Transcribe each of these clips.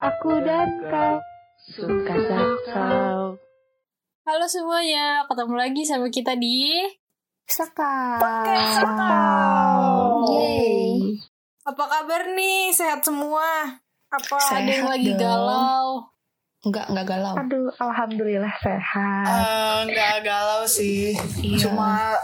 Aku dan kau suka sakau. Halo semuanya, ketemu lagi sama kita di Saka. Yeay. Apa kabar nih? Sehat semua? Apa ada yang Sehat lagi dong. galau? Enggak, enggak galau. Aduh, alhamdulillah sehat. Eh, nggak galau sih Iya. cuma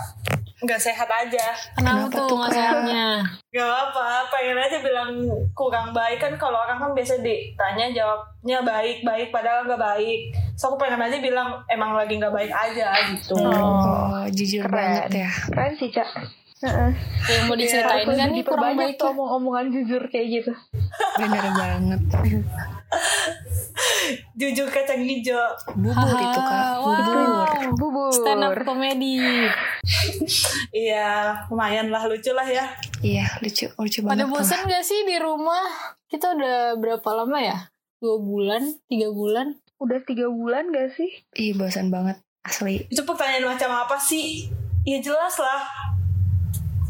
nggak sehat aja Kenapa, Kenapa tuh nggak sehatnya? nggak apa pengen aja bilang kurang baik kan kalau orang kan biasa ditanya jawabnya baik baik padahal nggak baik so aku pengen aja bilang emang lagi nggak baik aja gitu Oh, jujur Keren. banget ya. Keren sih, Cak. Heeh. Yang mau diceritain Harus kan lebih nih kurang baik tuh omong-omongan jujur kayak gitu. Bener banget. jujur kacang hijau Bubur itu kak. wow. Bubur. Bubur. Stand up comedy. iya lumayan lah lucu lah ya Iya, lucu, lucu Pada banget. bosan gak sih di rumah? Kita udah berapa lama ya? Dua bulan? Tiga bulan? Udah tiga bulan gak sih? Ih, bosan banget. Asli. itu pertanyaan macam apa sih ya jelas lah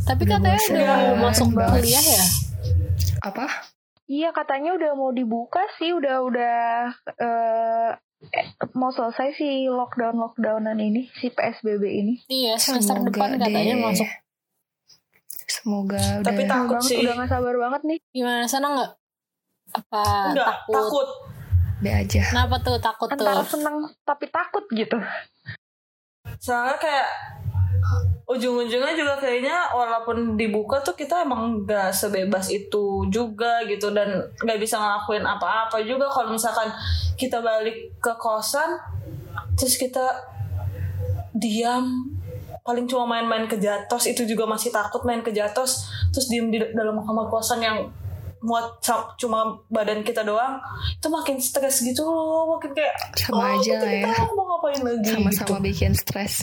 Tapi Udah katanya udah banget. masuk kuliah ya? Apa? Iya, katanya udah mau dibuka sih, udah udah eh, eh, mau selesai si lockdown lockdownan ini, si PSBB ini. Iya, semester Semoga depan katanya deh. masuk. Semoga Tapi udah. takut banget, sih udah gak sabar banget nih. Gimana sana nggak? Apa enggak takut? takut Be aja. Kenapa tuh takut Antara tuh? seneng tapi takut gitu. soalnya kayak ujung-ujungnya juga kayaknya walaupun dibuka tuh kita emang gak sebebas itu juga gitu dan nggak bisa ngelakuin apa-apa juga kalau misalkan kita balik ke kosan terus kita diam paling cuma main-main ke jatos itu juga masih takut main ke jatos terus diem di dalam kamar kosan yang muat cuma badan kita doang itu makin stres gitu loh makin kayak Sama oh, aja lah ya. kita mau ngapain lagi Sama-sama gitu. bikin stres.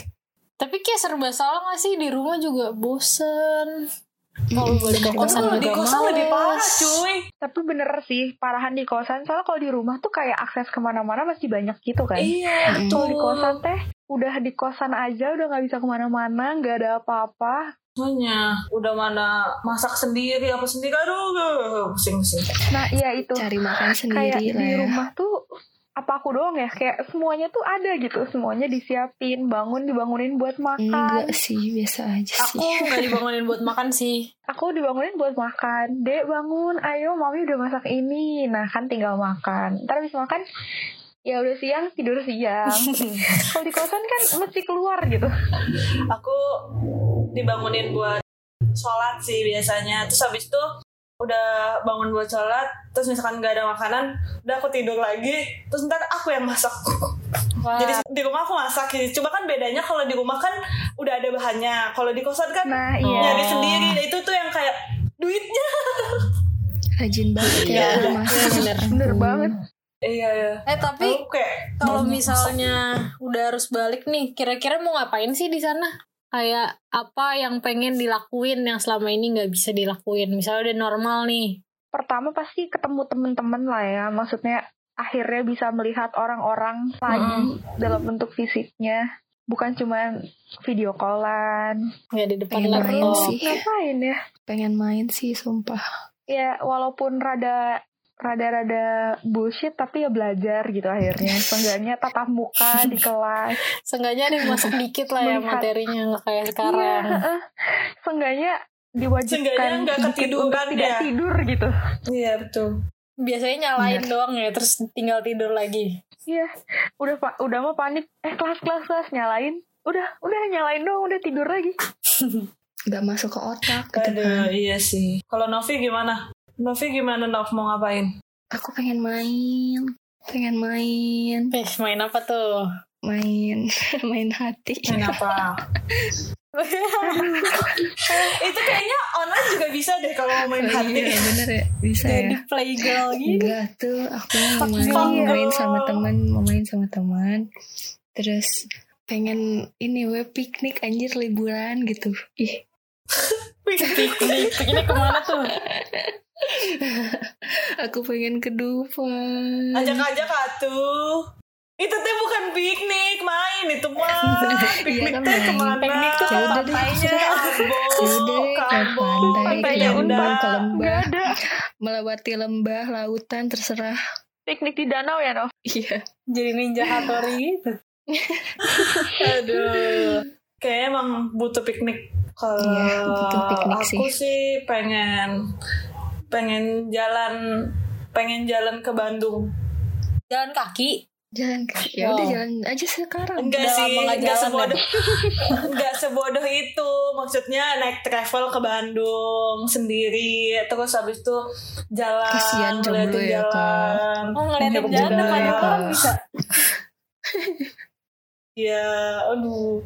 Tapi kayak serba salah gak sih di rumah juga bosen. Kalau balik ke bener kosan Kalau di kosan lebih parah cuy Tapi bener sih, parahan di kosan. Soalnya kalau di rumah tuh kayak akses ke mana-mana masih banyak gitu kan. Iya Mm. Kalau di kosan teh, udah di kosan aja udah nggak bisa ke mana-mana, nggak ada apa-apa. Soalnya udah mana masak sendiri apa sendiri aduh gue pusing-pusing Nah iya itu. Cari makan Kayak sendiri lah di ya. rumah tuh apa aku doang ya? Kayak semuanya tuh ada gitu. Semuanya disiapin bangun dibangunin buat makan. Enggak sih, biasa aja Aku sih. nggak dibangunin buat makan sih. aku dibangunin buat makan. Dek bangun. Ayo mami udah masak ini. Nah kan tinggal makan. Ntar habis makan ya udah siang tidur siang. Kalau di kosan kan mesti keluar gitu. Aku dibangunin buat sholat sih biasanya. Terus habis itu udah bangun buat sholat terus misalkan nggak ada makanan udah aku tidur lagi terus ntar aku yang masak. Wah, jadi di rumah aku masak gitu cuma kan bedanya kalau di rumah kan udah ada bahannya. Kalau di kosan kan nah iya. nyari sendiri. Nah, itu tuh yang kayak duitnya. Rajin banget ya. Iya, masak. bener. bener banget. Iya iya. Eh tapi kalau misalnya udah harus balik nih, kira-kira mau ngapain sih di sana? Kayak apa yang pengen dilakuin yang selama ini nggak bisa dilakuin? Misalnya udah normal nih. pertama pasti ketemu temen-temen lah ya maksudnya akhirnya bisa melihat orang-orang lagi dalam bentuk fisiknya bukan cuma video callan Ya di depan Pengen main sih. ngapain ya Pengen main sih, sumpah. ya walaupun rada rada-rada bullshit tapi ya belajar gitu akhirnya seenggaknya tatap muka di kelas Seenggaknya ada yang masuk dikit lah ya Melihat. materinya nggak kayak iya sekarang. heeh. seenggaknya Seenggaknya diwajibkan nggak ketiduran untuk tidak ya. tidur gitu iya betul Biasanya nyalain doang ya, terus tinggal tidur lagi. iya udah pak udah mah panik eh kelas kelas kelas nyalain udah udah nyalain dong udah tidur lagi Gak masuk ke otak gitu kan. Aduh, iya sih kalau Novi gimana Novi gimana Nov mau ngapain Aku pengen main. Pengen main. Eh, main apa tuh? Main. main hati. main apa itu kayaknya online juga bisa deh kalau mau main Oh, hati iya, bener ya. Bisa Jadi ya. playgirl gitu. Enggak tuh, aku mau main, mau main sama teman, mau main sama teman. Terus pengen ini we piknik anjir liburan gitu. Ih, Piknik, piknik ke mana tuh? aku pengen ke Dufan. ajak-ajak atuh itu teh bukan piknik main itu mah piknik kan, teh main. ke mana Piknik tuh ke Ya udah deh, pantainya. Ya udah ke Kabo, pantai, pantainya udah lembah, ke lembah. Melewati lembah, lautan, terserah. Piknik di danau ya, Nov? Iya. Jadi ninja Hattori gitu. Aduh. Kayaknya emang butuh piknik. Kalau Iya, piknik aku sih pengen pengen jalan pengen jalan ke Bandung. Jalan kaki. Jalan ke- ya udah jalan aja sekarang. Enggak Udah sih, enggak jalan sebodoh, enggak sebodoh itu. Maksudnya naik travel ke Bandung sendiri, terus habis itu jalan, Kasian jomblo ya, Kak. jalan. Oh ngeliatin jalan depan ya, Kak. bisa. Iya, aduh.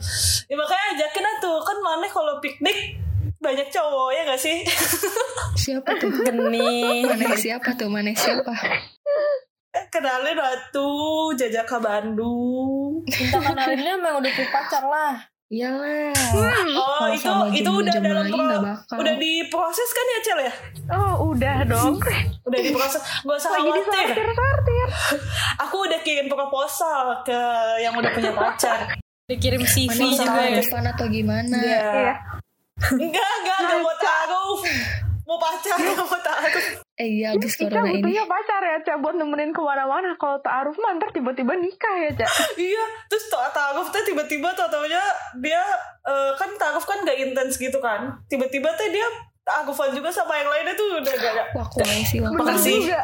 Ya makanya ajakin lah tuh, kan mana kalau piknik banyak cowok ya gak sih? Siapa tuh? Geni. Mana siapa tuh? Mana siapa? Kenalin tuh jajak ke Bandung. Minta kenalinnya emang udah punya pacar lah. Iyalah. Oh, Kalau itu itu udah dalam pro, udah diproses kan ya Cel ya? Oh, udah dong. Udah diproses. Gak usah Lagi khawatir. Aku udah kirim proposal ke yang udah punya pacar. Dikirim CV juga ya. depan atau gimana? Iya. Iya. Enggak, enggak, enggak mau taruh. Mau pacar, enggak mau taruh. Eh iya abis Ika corona ini. butuhnya pacar ya, Ca, buat nemenin ke mana-mana. Kalau ta'aruf mah ntar tiba-tiba nikah ya, Ca. Iya, terus taruh tuh tiba-tiba tau taunya dia eh, kan taruh kan gak intens gitu kan. Tiba-tiba tuh dia taruhan juga sama yang lainnya tuh udah gak Wah kuai sih Makasih. juga.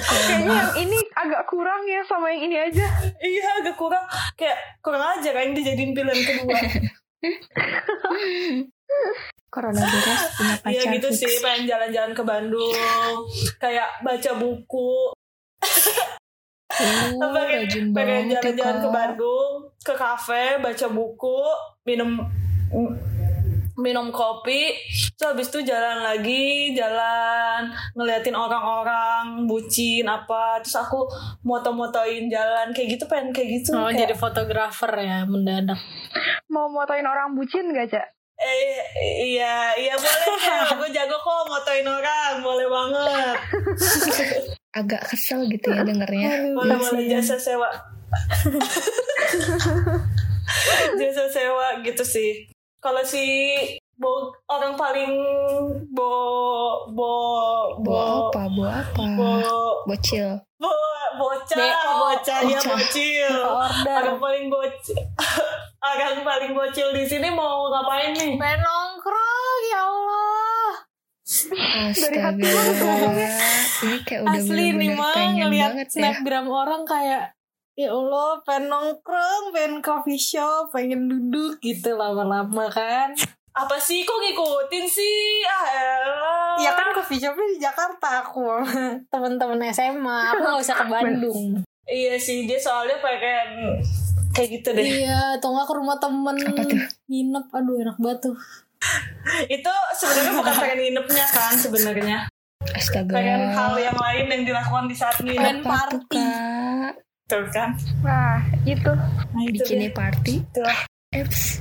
Kayaknya yang ini agak kurang ya sama yang ini aja. Iya agak kurang Kayak kurang aja kan dijadiin pilihan kedua Corona punya pacar Iya gitu fix. sih Pengen jalan-jalan ke Bandung Kayak baca buku Uh, pengen ya, jalan-jalan ke. Bandung Ke kafe Baca buku Minum minum kopi terus habis itu jalan lagi jalan ngeliatin orang-orang bucin apa terus aku moto-motoin jalan kayak gitu pengen kayak gitu Oh kayak, jadi fotografer ya mendadak. Mau motoin orang bucin gak, Ca? Eh, iya, iya boleh Cel. Gue jago kok motoin orang, boleh banget. Agak kesel gitu ya dengernya. Boleh, boleh jasa sewa. jasa sewa gitu sih. Kalau si bo, orang paling bo bo bo Bawa apa? Bawa apa? bo Bocil. bo bocah BO. bocah ya bocil orang paling bocil orang paling bocil di sini mau ngapain nih Pengen nongkrong ya Allah. Dari hati. Ini kayak udah Asli nih mah ngeliat banget ya. snapgram orang kayak ya Allah pengen nongkrong, pengen coffee shop, pengen duduk gitu lama-lama kan. apa sih kok ngikutin sih ah elah. Ya kan coffee shopnya di Jakarta aku temen-temen SMA. Aku gak usah ke Bandung. Iya sih dia soalnya pengen kayak gitu deh. iya, atau nggak ke rumah temen. Nginep, aduh enak banget tuh. Itu sebenarnya bukan pengen nginepnya kan sebenarnya. Astaga. Pengen hal yang lain yang dilakukan di saat nginep Pengen party. Tuh kan. Nah, itu. Nah, itu Bikinnya deh. party. Itulah,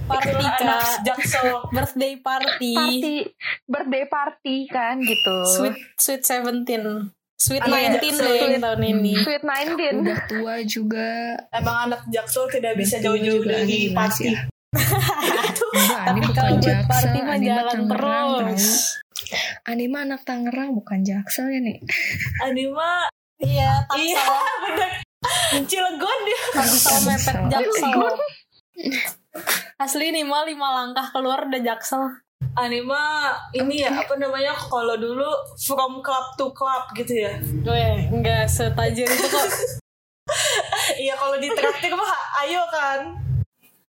Party Eps. itulah anak jaksel. Birthday party. Party, birthday party kan gitu. Sweet Sweet Seventeen. Sweet Nineteen sweet. deh yang tahun ini. Sweet 19. Udah tua juga. Emang anak jaksel tidak bisa jauh-jauh dari party. ya. Enggak, Tapi bukan kalau buat jaksel. party mah jalan terus. tahu. Ani mah anak Tangerang bukan jaksel ya nih. Anima Iya, iya bener. Cilegon dia. Taksel mepet jaksel. Asli nih mah lima langkah keluar udah jaksel. Anima ini ya apa namanya kalau dulu from club to club gitu ya. Gue nggak setajir itu kok. Iya kalau di traktir mah ayo kan.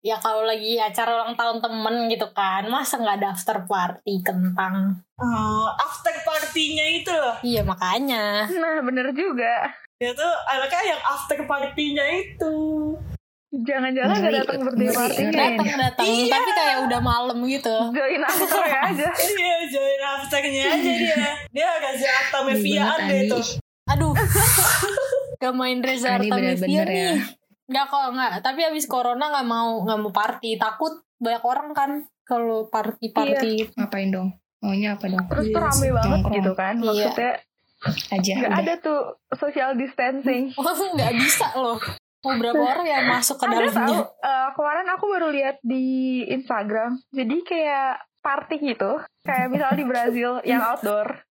Ya kalau lagi acara ulang tahun temen gitu kan, masa nggak ada after party kentang? Oh, after partinya itu loh. Iya makanya. Nah, bener juga. Dia tuh anaknya yang after partinya itu. Jangan-jangan gak datang birthday party ngeri. Datang datang, Iya. tapi kayak udah malam gitu. Join aku ya aja. Iya, join afternya aja dia. Dia agak Zalata Ngeri Meviaan banget, deh Ani. tuh. Aduh. Gak main Reza Artamevia bener-bener ya. nih. Nggak kok nggak. Tapi abis corona nggak mau nggak mau party. Takut banyak orang kan kalau party party. Ngapain dong? Maunya apa dong? Terus Iya tuh rame sih, banget nongkrong. gitu kan. Iya. Maksudnya Aja gak udah. ada tuh social distancing. Oh nggak bisa loh. Mau berapa orang yang masuk ke tahu dalamnya? eh, kemarin aku baru lihat di Instagram. Jadi kayak party gitu. Kayak misalnya di Brazil yang outdoor.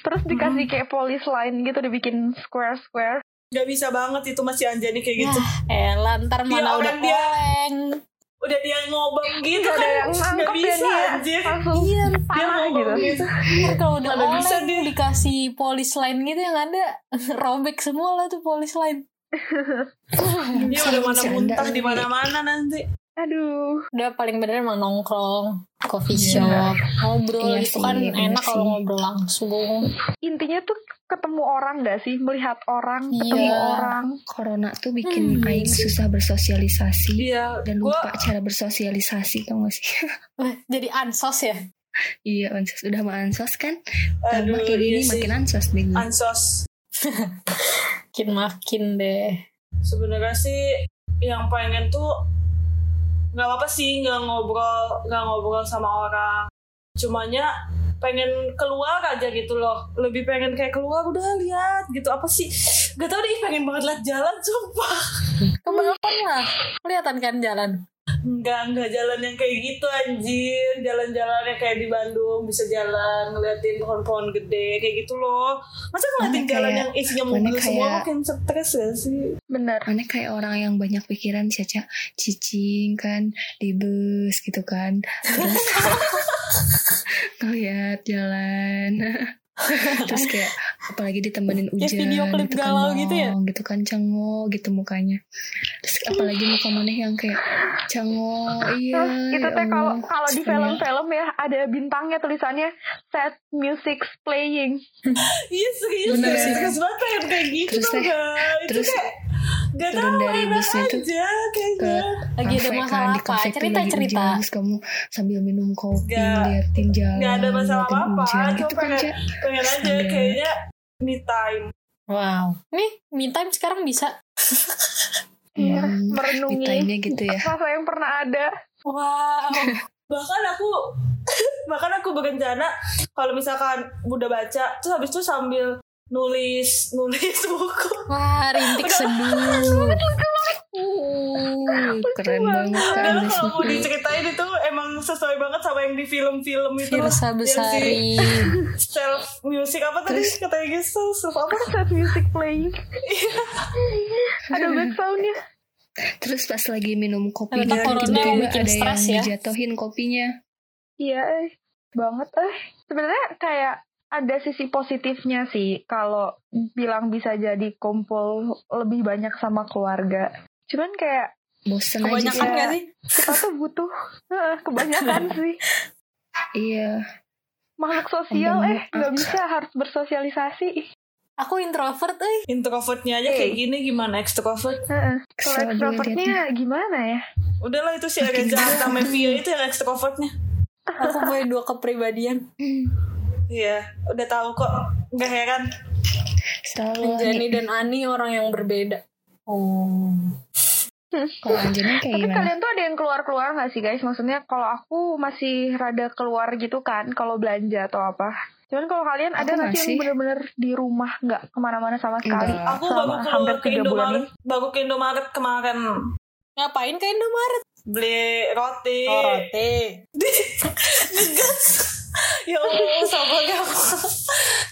Terus dikasih kayak polis line gitu dibikin square-square. nggak bisa banget itu masih Anjani kayak gitu Eh, ntar Dia mana udah dia- oleng. Udah dia ngobam gitu kan yang nggak ya bisa dia anjir langsung Iya, dia ngobam gitu. gitu kalau udah Mana bisa oleng dia. dikasih polis lain gitu yang ada robek semua lah tuh polis lain. dia udah mana muntah di mana-mana nanti aduh Udah paling bener emang nongkrong, coffee Iya. shop, ngobrol Iya sih, kan bener enak kalau ngobrol langsung. intinya tuh ketemu orang gak sih melihat orang Iya. ketemu orang Corona tuh bikin Hmm. Aing susah bersosialisasi iya dan gua lupa cara bersosialisasi tau gak sih? Wah, Jadi ansos ya? iya ansos udah mah ansos kan? aduh kayak iya gini sih. makin ansos deh. ansos Makin makin deh. sebenarnya sih yang pengen tuh nggak apa sih nggak ngobrol nggak ngobrol sama orang cumanya pengen keluar aja gitu loh. Lebih pengen kayak keluar udah lihat gitu. Apa sih? Gak tau deh pengen banget lihat jalan sumpah. Kebanyakan lah. Kelihatan kan jalan. Enggak, enggak jalan yang kayak gitu anjir. Jalan-jalan yang kayak di Bandung Bisa jalan, ngeliatin pohon-pohon gede Kayak gitu loh. Masa ngeliatin jalan kayak- yang isinya mobil semua kayak- makin stres gak sih? bener. Mana kayak orang yang banyak pikiran Caca. Cicing kan di bus gitu kan. Terus ngeliat jalan terus kayak apalagi ditemenin Ya, hujan video klip gitu kan galau gitu ya? gitu kan cengok gitu mukanya terus apalagi muka maneh yang kayak cengok iya Terus itu ya teh kalau kalau di film-film ya ada bintangnya tulisannya set music playing. Iya serius Bener sih. Banget kayak gitu Terus teh? Itu terus kayak Gak turun tau dari aja kayaknya Lagi ada masalah kan, di apa? lagi Cerita-cerita. hujan, terus kamu sambil minum kopi Gak- liatin jalan Gak ada masalah apa-apa hujan Cuma gitu kan pengen, Ca pengen aja kayaknya me time Wow. Nih, me time sekarang bisa. Iya, Hmm, merenungi me-time-nya gitu ya masa yang pernah ada. Wow. bahkan aku bahkan aku berencana kalau misalkan udah baca terus habis itu sambil nulis nulis buku Wah, rintik seduh. Uh, keren banget kan kalau mau buku. diceritain itu emang sesuai banget sama yang di film-film itu Firsa Besari. si self music apa tadi katanya gitu self apa Set music playing. ada backsoundnya. terus pas lagi minum kopi kan tiba-tiba ada yang stres ya. dijatuhin kopinya Iya, eh. banget eh. Sebenarnya kayak ada sisi positifnya sih kalau bilang bisa jadi kumpul lebih banyak sama keluarga. Cuman kayak bosen aja Kebanyakan gak sih? kita tuh butuh eh, kebanyakan sih iya makhluk sosial eh nggak bisa harus bersosialisasi. Aku introvert eh. introvertnya aja kayak gini gimana. Kalau gue extrovertnya gimana ya? udahlah itu si Reza Artamevia itu yang extrovertnya Aku punya dua kepribadian. iya udah tahu kok nggak heran selalu Jenny dan Ani orang yang berbeda. Oh. kalau Anjani kayak Tapi gimana kalian tuh ada yang keluar-keluar nggak sih guys? Maksudnya kalau aku masih rada keluar gitu kan kalau belanja atau apa. Cuman kalau kalian ada nggak sih yang bener-bener di rumah nggak ke mana-mana sama sekali? Enggak. aku baru keluar hampir ke tiga bulan Indomaret ini. baru ke Indomaret kemarin Ngapain ke Indomaret? beli roti Oh, roti. ngegas ya Allah sama kamu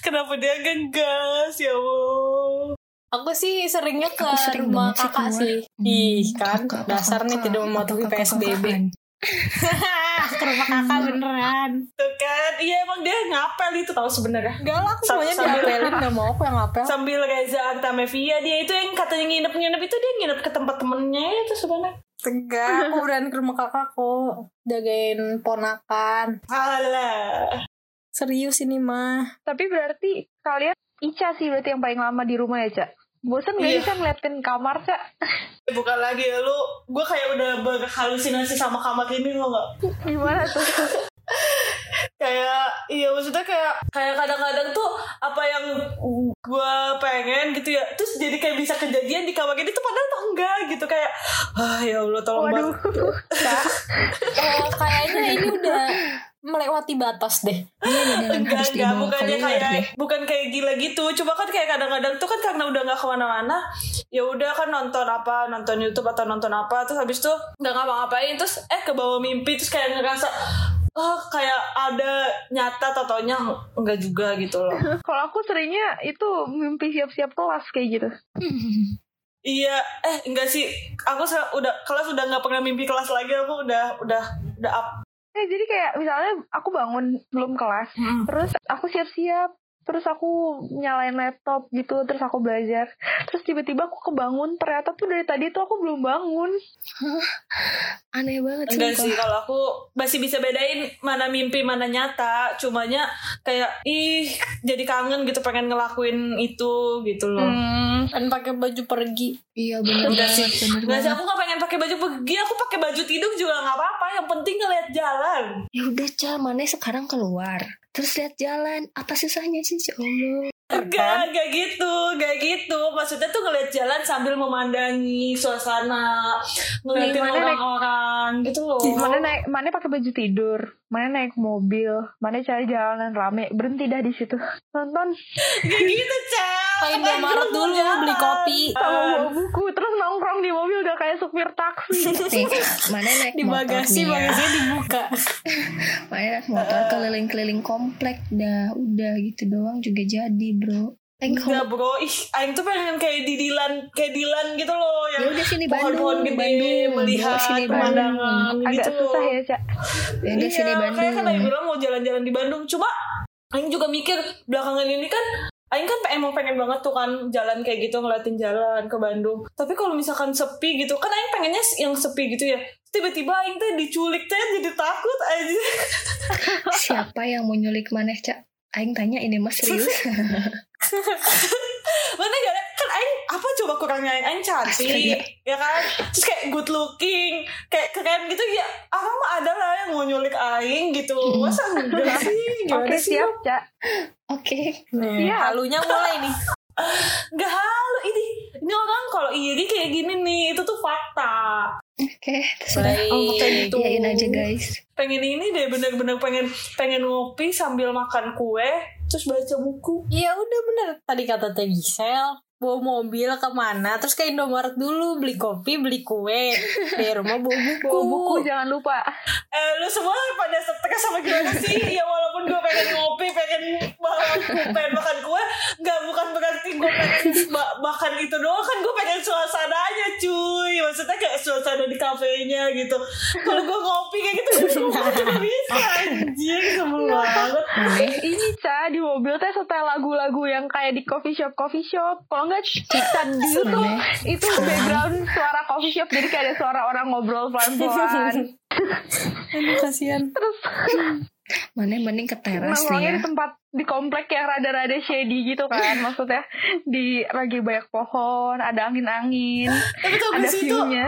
kenapa dia ngegas ya Allah Aku sih seringnya ke Aku sering rumah sih kakak keluar. sih. Hmm, Ih, kan kakak, dasar nih kakak, tidak mematuhi kakak, PSBB. kakakan. ke rumah kakak beneran. tuh kan iya emang dia ngapel itu tahu sebenarnya Enggak lah, aku sambil- diapelin. Gak mau aku yang ngapel. sambil Reza Artamevia dia itu yang katanya nginep-nginep itu dia nginep ke tempat temennya itu sebenarnya Enggak, aku berani ke rumah kakakku. Jagain ponakan. Alah Serius ini mah. Tapi berarti kalian Ica sih berarti yang paling lama di rumah ya, Cak? Bosan gak Iya. bisa ngeliatin kamar, Cak? bukan lagi ya lu gue kayak udah berhalusinasi sama kamar ini lo nggak Gimana tuh? kayak iya maksudnya kayak kayak kadang-kadang tuh apa yang gue pengen gitu ya terus jadi kayak bisa kejadian di kamar ini tuh padahal tuh enggak gitu kayak ah ya allah tolong Waduh. banget Eh, kayaknya ini udah melewati batas deh. Beneran enggak enggak. bukannya kayak deh. bukan kayak gila gitu. Cuma kan kayak kadang-kadang tuh kan karena udah nggak ke mana-mana ya udah kan nonton apa nonton YouTube atau nonton apa terus habis tuh nggak ngapa-ngapain terus eh ke bawah mimpi terus kayak ngerasa oh kayak ada nyata totonya. Enggak juga gitu loh. Kalau aku seringnya itu mimpi siap-siap kelas kayak gitu. iya eh enggak sih. Aku udah kelas udah nggak pernah mimpi kelas lagi. Aku udah udah udah up Eh, jadi kayak misalnya aku bangun belum kelas, terus aku siap-siap, terus aku nyalain laptop gitu, terus aku belajar, terus tiba-tiba aku kebangun, ternyata tuh dari tadi tuh aku belum bangun. Aneh banget enggak sumpah. sih kalau aku masih bisa bedain mana mimpi mana nyata cumanya kayak ih jadi kangen gitu pengen ngelakuin itu gitu loh Hmm, kan pakai baju pergi Iya bener Enggak sih. Enggak sih, aku gak pengen pakai baju pergi, aku pakai baju tidur juga nggak apa-apa. Yang penting ngeliat jalan. Ya udah Ca, mana sekarang keluar. Terus lihat jalan. Apa susahnya sih, ya Allah? Enggak, enggak gitu, enggak gitu. Maksudnya tuh ngeliat jalan sambil memandangi suasana, ngeliatin orang-orang gitu loh. mana naik, mana pakai baju tidur, mana naik mobil, mana cari jalanan rame, berhenti dah di situ. Nonton Kayak gitu, Cel. ke Indomaret dulu beli kopi sama bawa buku, terus nongkrong di mobil udah kayak supir taksi. Mana naik di motor bagasi nih ya. bagasinya dibuka Mana naik motor keliling-keliling komplek dah. Udah gitu doang juga jadi, bro. Enggak bro, ih, Aing tuh pengen kayak di Dilan, kayak Dilan gitu loh ya yang udah sini Bandung, pohon-pohon gede, Bandung, melihat Bawa sini pemandangan Agak gitu susah ya, Cak. Ya udah sini Iya, makanya kan Aing Bandung. bilang mau jalan-jalan di Bandung. Cuma Aing juga mikir belakangan ini kan Aing kan emang pengen banget tuh kan jalan kayak gitu ngeliatin jalan ke Bandung. Tapi kalau misalkan sepi gitu, kan Aing pengennya yang sepi gitu ya. Tiba-tiba Aing tuh diculik tuh jadi takut aja. Siapa yang mau nyulik maneh, Cak? Aing tanya ini mas serius. Mana gak ada kan Aing apa coba kurangnya Aing, Aing cantik ya kan terus kayak good looking kayak keren gitu ya apa mah ada lah yang mau nyulik Aing gitu masa enggak sih Oke, sih siap, Cak. Oke. nih Iya. halunya mulai nih Gak halu ini ini orang kalau iri kayak gini nih itu tuh fakta Oke, terserah. Baik. Oh, kayak gitu. Aja guys. pengen ini deh bener-bener pengen pengen ngopi sambil makan kue terus baca buku. Iya udah bener. Tadi kata Teh Gisel Bawa mobil ke mana? Terus ke Indomaret dulu Beli kopi Beli kue. Di rumah bawa buku. Bawa buku jangan lupa. eh lu semua pada stres sama gimana sih? Ya walaupun gue pengen ngopi pengen makan pengen makan kue nggak bukan berarti gue pengen ma- makan itu doang. Kan gue pengen suasananya cuy. Maksudnya kayak suasana di kafenya gitu. Kalau gue ngopi kayak gitu gue juga bisa anjing. Sebel banget. Maneh, Ini Ca di mobil teh setel lagu-lagu yang kayak di coffee shop coffee shop. Kalau enggak Ca di YouTube Mana? itu background suara coffee shop. Jadi kayak ada suara orang ngobrol pelan-pelan. Kasihan. Terus maneh mending ke teras nih nongkrongnya ya. di tempat di komplek yang rada-rada shady gitu kan maksudnya. Di lagi banyak pohon ada angin-angin tapi tuh ada view-nya.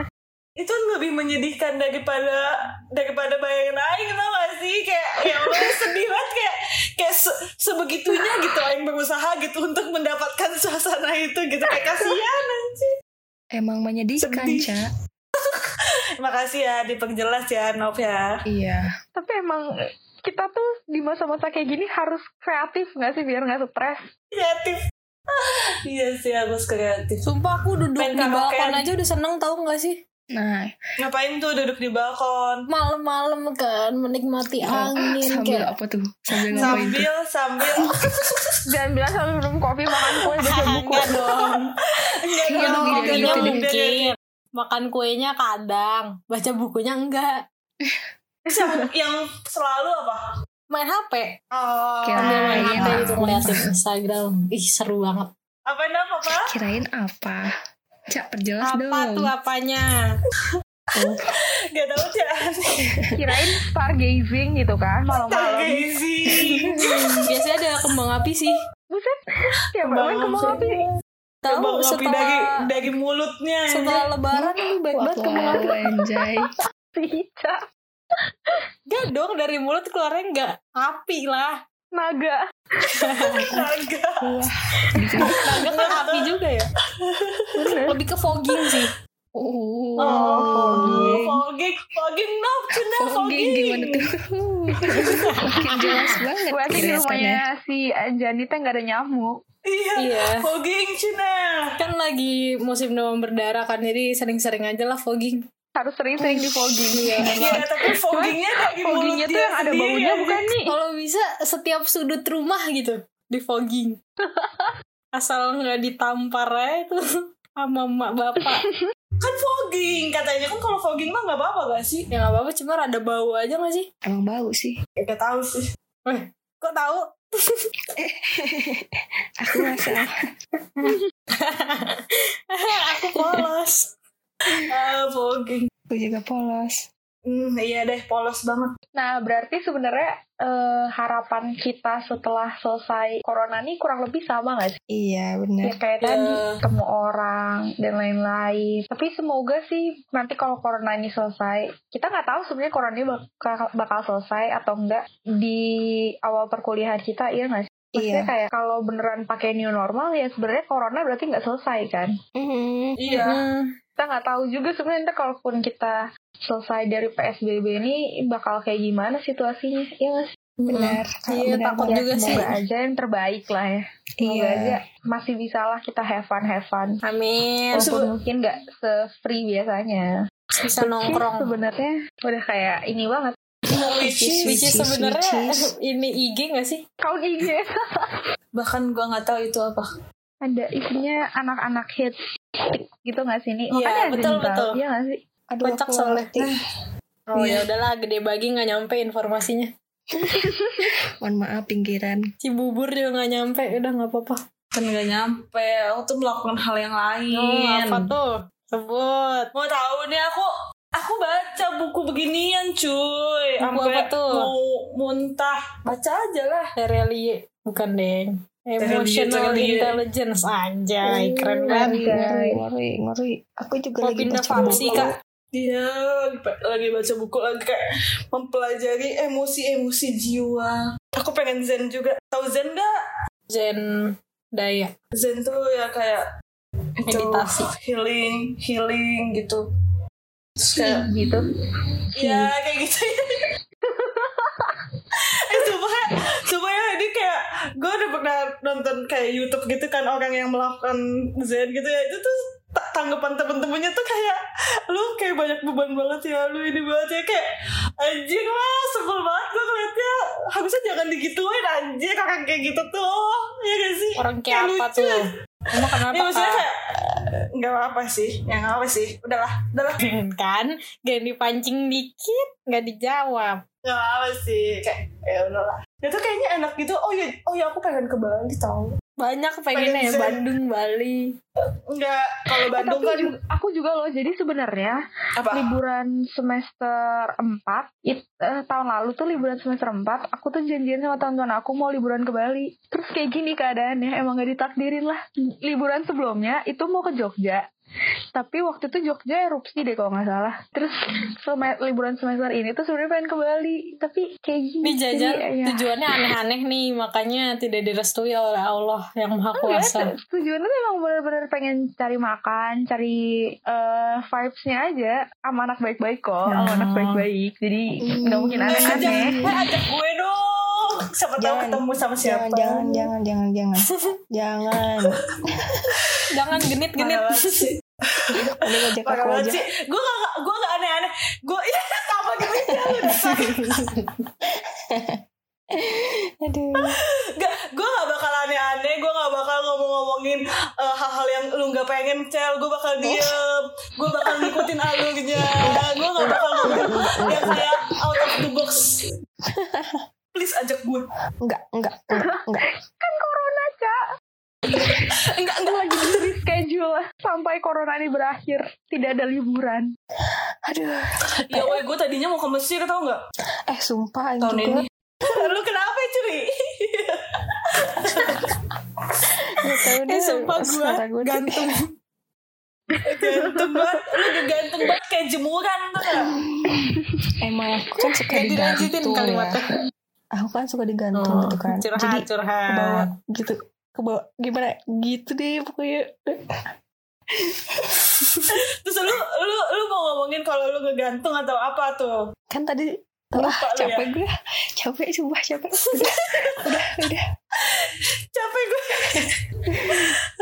itu lebih menyedihkan daripada daripada bayangin Aing tau gak sih kayak ya Allah sedih banget kayak kayak se- sebegitunya gitu Aing berusaha gitu untuk mendapatkan suasana itu gitu. Kayak kasihan anjing. Emang menyedihkan, Sedih. Cak. makasih ya diperjelas ya Nov ya. Iya. tapi emang kita tuh di masa-masa kayak gini harus kreatif nggak sih biar nggak stres? Kreatif. Iya sih harus kreatif. Sumpah aku duduk Pengen di balkon aja udah seneng tau gak sih Nah, ngapain tuh duduk di balkon? Malam-malam kan Menikmati angin sambil kayak apa tuh? Sambil ngapain tuh? sambil sambil. Jangan bilang sambil minum kopi makan kue baca buku. dong. Enggak Iya, dong, gitu, enggak gitu dong, deh. enggak, enggak. mungkin Makan kuenya kadang Baca bukunya enggak. Terus yang, yang selalu apa? Main HP oh. Kira- Sambil main HP gitu ngeliatin Instagram. Ih seru banget. Apa apa apa Kirain apa? Cak, perjelas Apa dong. tuh apanya? Oh, Gak tau Chan kirain stargazing gitu kan malam-malam. Stargazing. Biasanya ada kembang api sih. Buset. Ya Kembang kembang api. api. Tahu Kembang api setelah dari dari mulutnya setelah lebaran tuh baik banget kembang api. anjay. Cica Enggak dong dari mulut keluarnya enggak api lah naga. Naga. Wah, Naga kan api juga ya? Bener. Lebih ke fogging sih. Oh, Oh, fogging. fogging, fogging, no, cina fogging gimana tuh? Makin jelas banget gue sih di rumahnya si Anjani teh nggak ada nyamuk. Iya, Iya. fogging cina. Kan lagi musim demam berdarah kan Jadi sering-sering aja lah fogging harus sering-sering di fogging. Iya, tapi foggingnya mulut Foggingnya tuh yang ada baunya bukan nih? Kalau bisa setiap sudut rumah gitu di fogging. Asal nggak ditampar aja itu sama mak bapak. Kan fogging katanya kan kalau fogging mah nggak apa-apa gak sih? Ya nggak apa-apa, cuma ada bau aja nggak sih? Emang bau sih. Gak tahu sih. Eh, kok tahu? Aku asal. Aku polos. Ah, fogging. Aku juga polos. Hmm, iya deh, polos banget. Nah, berarti sebenarnya eh, harapan kita setelah selesai corona ini kurang lebih sama gak sih? Iya Ya benar. kayak Iya. tadi, ketemu orang dan lain-lain. Tapi semoga sih nanti kalau corona ini selesai, kita nggak tahu sebenarnya corona ini bakal, bakal selesai atau enggak di awal perkuliahan kita, iya nggak sih? Maksudnya Iya. kayak kalau beneran pakai new normal ya sebenarnya corona berarti nggak selesai kan? Mhm. Iya. Hmm, Kita nggak tahu juga sebenarnya kalaupun kita selesai dari PSBB ini bakal kayak gimana situasinya, iya nggak sih? Benar. Iya, Benar, takut benar. juga sih. Semoga aja yang terbaik lah ya. Semoga Iya. aja masih bisa lah kita have fun, have fun. Amin. Walaupun mungkin nggak se-free biasanya. Bisa nongkrong. Sebenarnya udah kayak ini banget. Which is, which sebenarnya ini IG gak sih? Kaun IG Bahkan gua nggak tahu itu apa. ada isinya anak-anak hits gitu nggak sih ini? Iya, betul, betul. Iya nggak sih? Aduh, Kocak soalnya. Oh Iya. ya udahlah gede bagi nggak nyampe informasinya. Mohon maaf pinggiran. Cibubur juga nggak nyampe, udah nggak apa-apa. Kan nggak nyampe. Aku tuh melakukan hal yang lain. Oh, apa tuh? Sebut. Mau tahu nih aku aku baca buku beginian cuy. Buku Sampai apa tuh? Mau muntah. Baca aja lah. Terelie bukan deng. Emotional Terelie. intelligence anjay keren banget. Ngeri, ngeri, ngeri. Aku juga Mau lagi pindah baca faksi buku. kak? Dia lagi, baca buku lagi kayak mempelajari emosi-emosi jiwa. Aku pengen zen juga. Tahu zen gak? Zen Daya. Zen tuh ya kayak itu, Meditasi. healing, healing gitu. Kayak Gitu. Iya kayak gitu eh sumpah ya sumpah ya ini kayak gue udah pernah nonton kayak YouTube gitu kan orang yang melakukan Zen gitu ya itu tuh ta- tanggapan temen-temennya tuh kayak lu kayak banyak beban banget ya lu ini banget ya kayak anjing lah sebel banget gue ngeliatnya harusnya jangan digituin anjing orang kayak gitu tuh ya gak sih Orang kayak apa lucu. tuh? Emang kenapa ya maksudnya kayak nggak apa-apa sih ya nggak apa sih. Udahlah udahlah. Kan? Gak dipancing dikit nggak dijawab. Gak apa sih. Kayak ya udahlah. Itu kayaknya enak gitu. Oh ya oh ya aku pengen ke Bali tau banyak pengennya ya. Bandung Bali. Enggak kalau Eh, Bandung tapi kan juga- aku juga loh, jadi sebenarnya liburan semester 4 it, eh, tahun lalu tuh liburan semester 4 aku tuh janjian sama teman-teman aku mau liburan ke Bali. Terus kayak gini keadaannya emang gak ditakdirin lah. Liburan sebelumnya itu mau ke Jogja tapi waktu itu Jogja erupsi deh kalau nggak salah terus sem- liburan semester ini tuh sebenarnya pengen ke Bali tapi kayak gini ini jajan Jadi, ya. tujuannya aneh-aneh nih makanya tidak direstui oleh Allah yang maha Enggak, kuasa tujuannya tuh emang bener-bener pengen cari makan, cari eh, vibes-nya aja sama anak baik-baik kok, sama Hmm. anak baik-baik. Jadi nggak mungkin ajak, aneh-aneh. eh, ajak gue dong siapa tahu ketemu sama siapa Jangan, jangan, jangan, jangan, jangan. jangan. jangan genit-genit Parah banget sih. Udah ngajak aku aja. gue gak gue gak aneh-aneh gue iya sama gitu jangan Aduh. Gak, gue gak bakal aneh-aneh, gue gak bakal ngomong-ngomongin eh, hal-hal yang lu gak pengen, Cel. Gue bakal diem, gue bakal ngikutin alurnya. Gue gak bakal ngomong yang kayak out of the box. Please ajak gue. Enggak, enggak, enggak, enggak. Kan corona, Kak. Enggak, Kita lagi di reschedule sampai corona ini berakhir. Tidak ada liburan. Aduh. Ya woi, gue tadinya mau ke Mesir tau gak? Eh, sumpah Tahun juga. ini. lu kenapa cuy? Tahu eh sumpah gue gantung Gantung banget, lu gantung banget kayak jemuran tuh? Emang aku kan suka digantung ya. Aku kan suka digantung gitu kan. curhat Jadi curhat gitu. Ke bawah gimana? Gitu deh pokoknya. Terus lu, lu, lu mau ngomongin kalau lu ngegantung atau apa tuh? Kan tadi Wah, Lupa lu ya? capek gue. Capek, sumpah capek. Udah, udah, udah. capek gue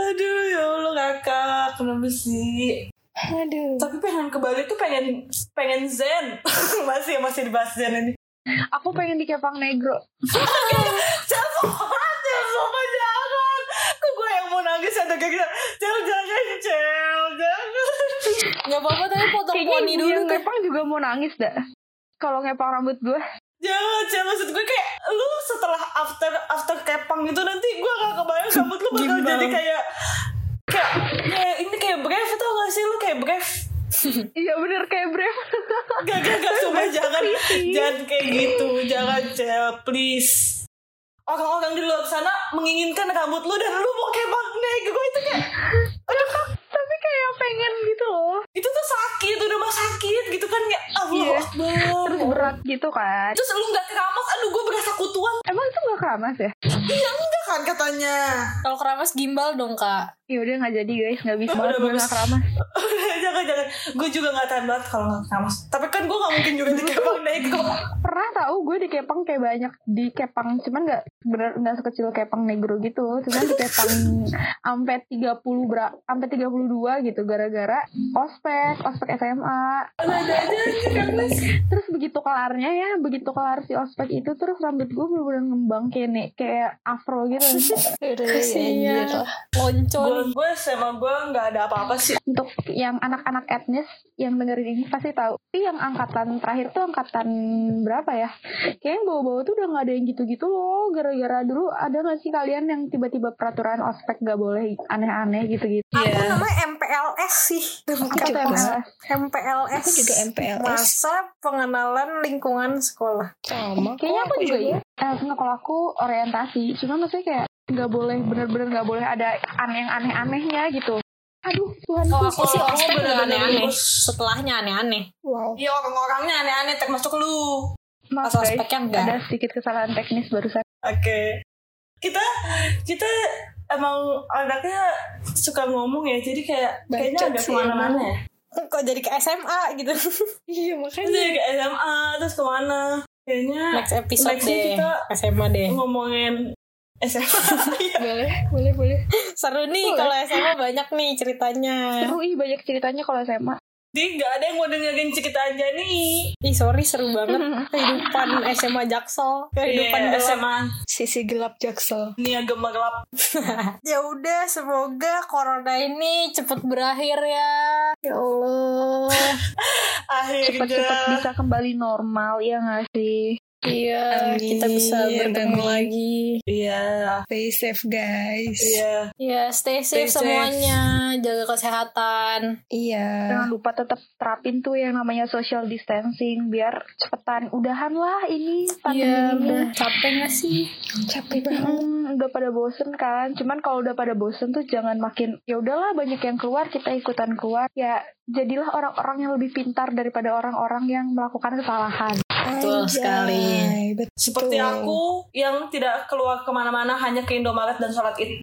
aduh ya allah kakak kenapa sih Aduh. Tapi pengen ke Bali tuh pengen pengen zen. masih masih dibahas zen ini. Aku pengen di Kepang Negro. Jangan jangan jangan. Kok gue yang kayak gitu. Jangan jangan cel jangan. Gak apa-apa tapi potong Kayaknya poni dulu deh. ngepang juga mau nangis dah. Kalau ngepang rambut gue. Jangan cel maksud gue kayak lu setelah after after kepang gitu nanti gue gak kebayang rambut lu bakal Gimbal. jadi kayak kayak kayak ini kayak brave tau gak sih lu kayak brave Iya bener kayak Brave. Gak, gak, gak, sumpah jangan Jangan kayak gitu Jangan, Cel, please Orang-orang di luar sana menginginkan rambut lu dan lu mau kayak magnet Gue itu kayak Tapi kayak pengen gitu loh. Itu tuh sakit, udah mah sakit gitu kan Kayak Allah Iya. Akbar Terus berat gitu kan. Terus lu gak keramas, aduh gue berasa kutuan Emang itu gak keramas ya? Iya enggak kan katanya Kalau keramas gimbal dong kak. Ya udah nggak jadi guys, nggak bisa banget udah gue bagus. nggak keramas. Jangan, jangan Gue juga gak tahan banget kalau gak keramas Tapi kan gue gak mungkin juga di kepang nego Pernah tahu gue di Kepang kayak banyak di Kepang, cuman nggak bener nggak sekecil Kepang Negro gitu, cuman di Kepang sampai 30 bra, sampai 32 gitu gara-gara ospek, ospek SMA. Ada aja sih Mas Terus begitu kelarnya ya, begitu kelar si ospek itu terus rambut gue bener-bener ngembang kayak nek, kayak afro gitu. Kasian. Loncon. Gue sama gue gak ada apa-apa sih Untuk yang anak-anak etnis yang dengerin ini pasti tahu. Tapi yang angkatan terakhir tuh angkatan berapa ya? Kayaknya yang bawa-bawa tuh udah nggak ada yang gitu-gitu loh. Gara-gara dulu ada nggak sih kalian yang tiba-tiba peraturan ospek gak boleh aneh-aneh gitu-gitu? Aku Iya. namanya MPLS sih. Aku tuh? MPLS. aku juga MPLS. Masa pengenalan lingkungan sekolah. Sama. Kayaknya aku juga ya. Eh, enggak, kalau aku orientasi. Cuma maksudnya kayak nggak boleh bener-bener nggak boleh ada aneh yang aneh-anehnya gitu. Aduh, Tuhan. Kalau aku sih ospek nggak bener-bener aneh-aneh. Setelahnya aneh-aneh. Wow. Iya orang-orangnya aneh-aneh termasuk lu Maaf Pas ospeknya enggak. ada sedikit kesalahan teknis barusan. Oke. Kita kita emang anaknya suka ngomong ya, jadi kayak kayaknya Bacot agak sih ke mana-mana ya. Kok jadi ke SMA gitu. Iya makanya. jadi ke SMA, terus ke mana? Kayaknya Next episode Nextnya deh. kita SMA deh. ngomongin SMA. Iya. Boleh, boleh, boleh. Seru nih kalau SMA banyak nih ceritanya. Seru ih banyak ceritanya kalau SMA. Jadi nggak ada yang mau dengerin cerita aja nih. Ih sorry seru banget kehidupan SMA Jaksel, kehidupan gelap. SMA Sisi gelap jaksel. Nia gemerlap. Ya udah semoga corona ini cepet berakhir ya. Ya Allah. Cepet-cepet Akhirnya. bisa kembali normal ya nggak sih? Iya, Amin, kita bisa bertemu amin. lagi. Iya. Stay safe guys. Iya. Ya, stay safe Stay safe. semuanya, jaga kesehatan. Iya. Jangan lupa tetap terapin tuh yang namanya social distancing biar cepetan udahan lah ini pandemi Iya, ini. udah capek gak sih? Capek banget. Hmm, udah pada bosen kan cuman kalau udah pada bosen tuh jangan makin ya udahlah banyak yang keluar kita ikutan keluar ya jadilah orang-orang yang lebih pintar daripada orang-orang yang melakukan kesalahan Betul sekali. Betul. Seperti aku yang tidak keluar ke mana-mana hanya ke Indomaret dan sholat id.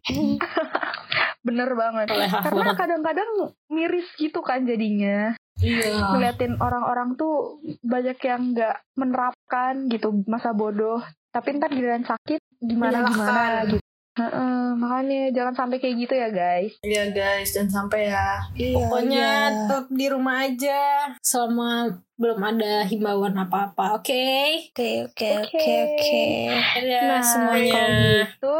bener banget karena kadang-kadang miris gitu kan jadinya Iya. ngeliatin orang-orang tuh banyak yang nggak menerapkan gitu masa bodoh tapi ntar giliran sakit gimana gimana Menyalahkan. gitu Heeh, makanya jangan sampai kayak gitu ya guys Iya guys, dan sampai ya. Iya, Pokoknya iya. tetap di rumah aja selama belum ada himbauan apa-apa. Oke. Oke, oke, Oke. oke, oke. Dadah nah semuanya. kalau gitu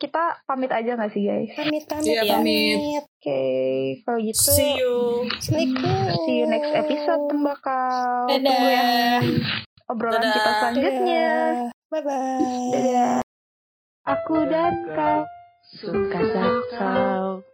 kita pamit aja nggak sih guys Pamit, pamit, Iya, pamit. pamit. Oke, kalau gitu See you. Assalamualaikum. see you next episode tembakau. Dadah. Tunggu ya obrolan Dadah. kita selanjutnya. Bye bye. Dadah. Aku dan kau suka jaksel.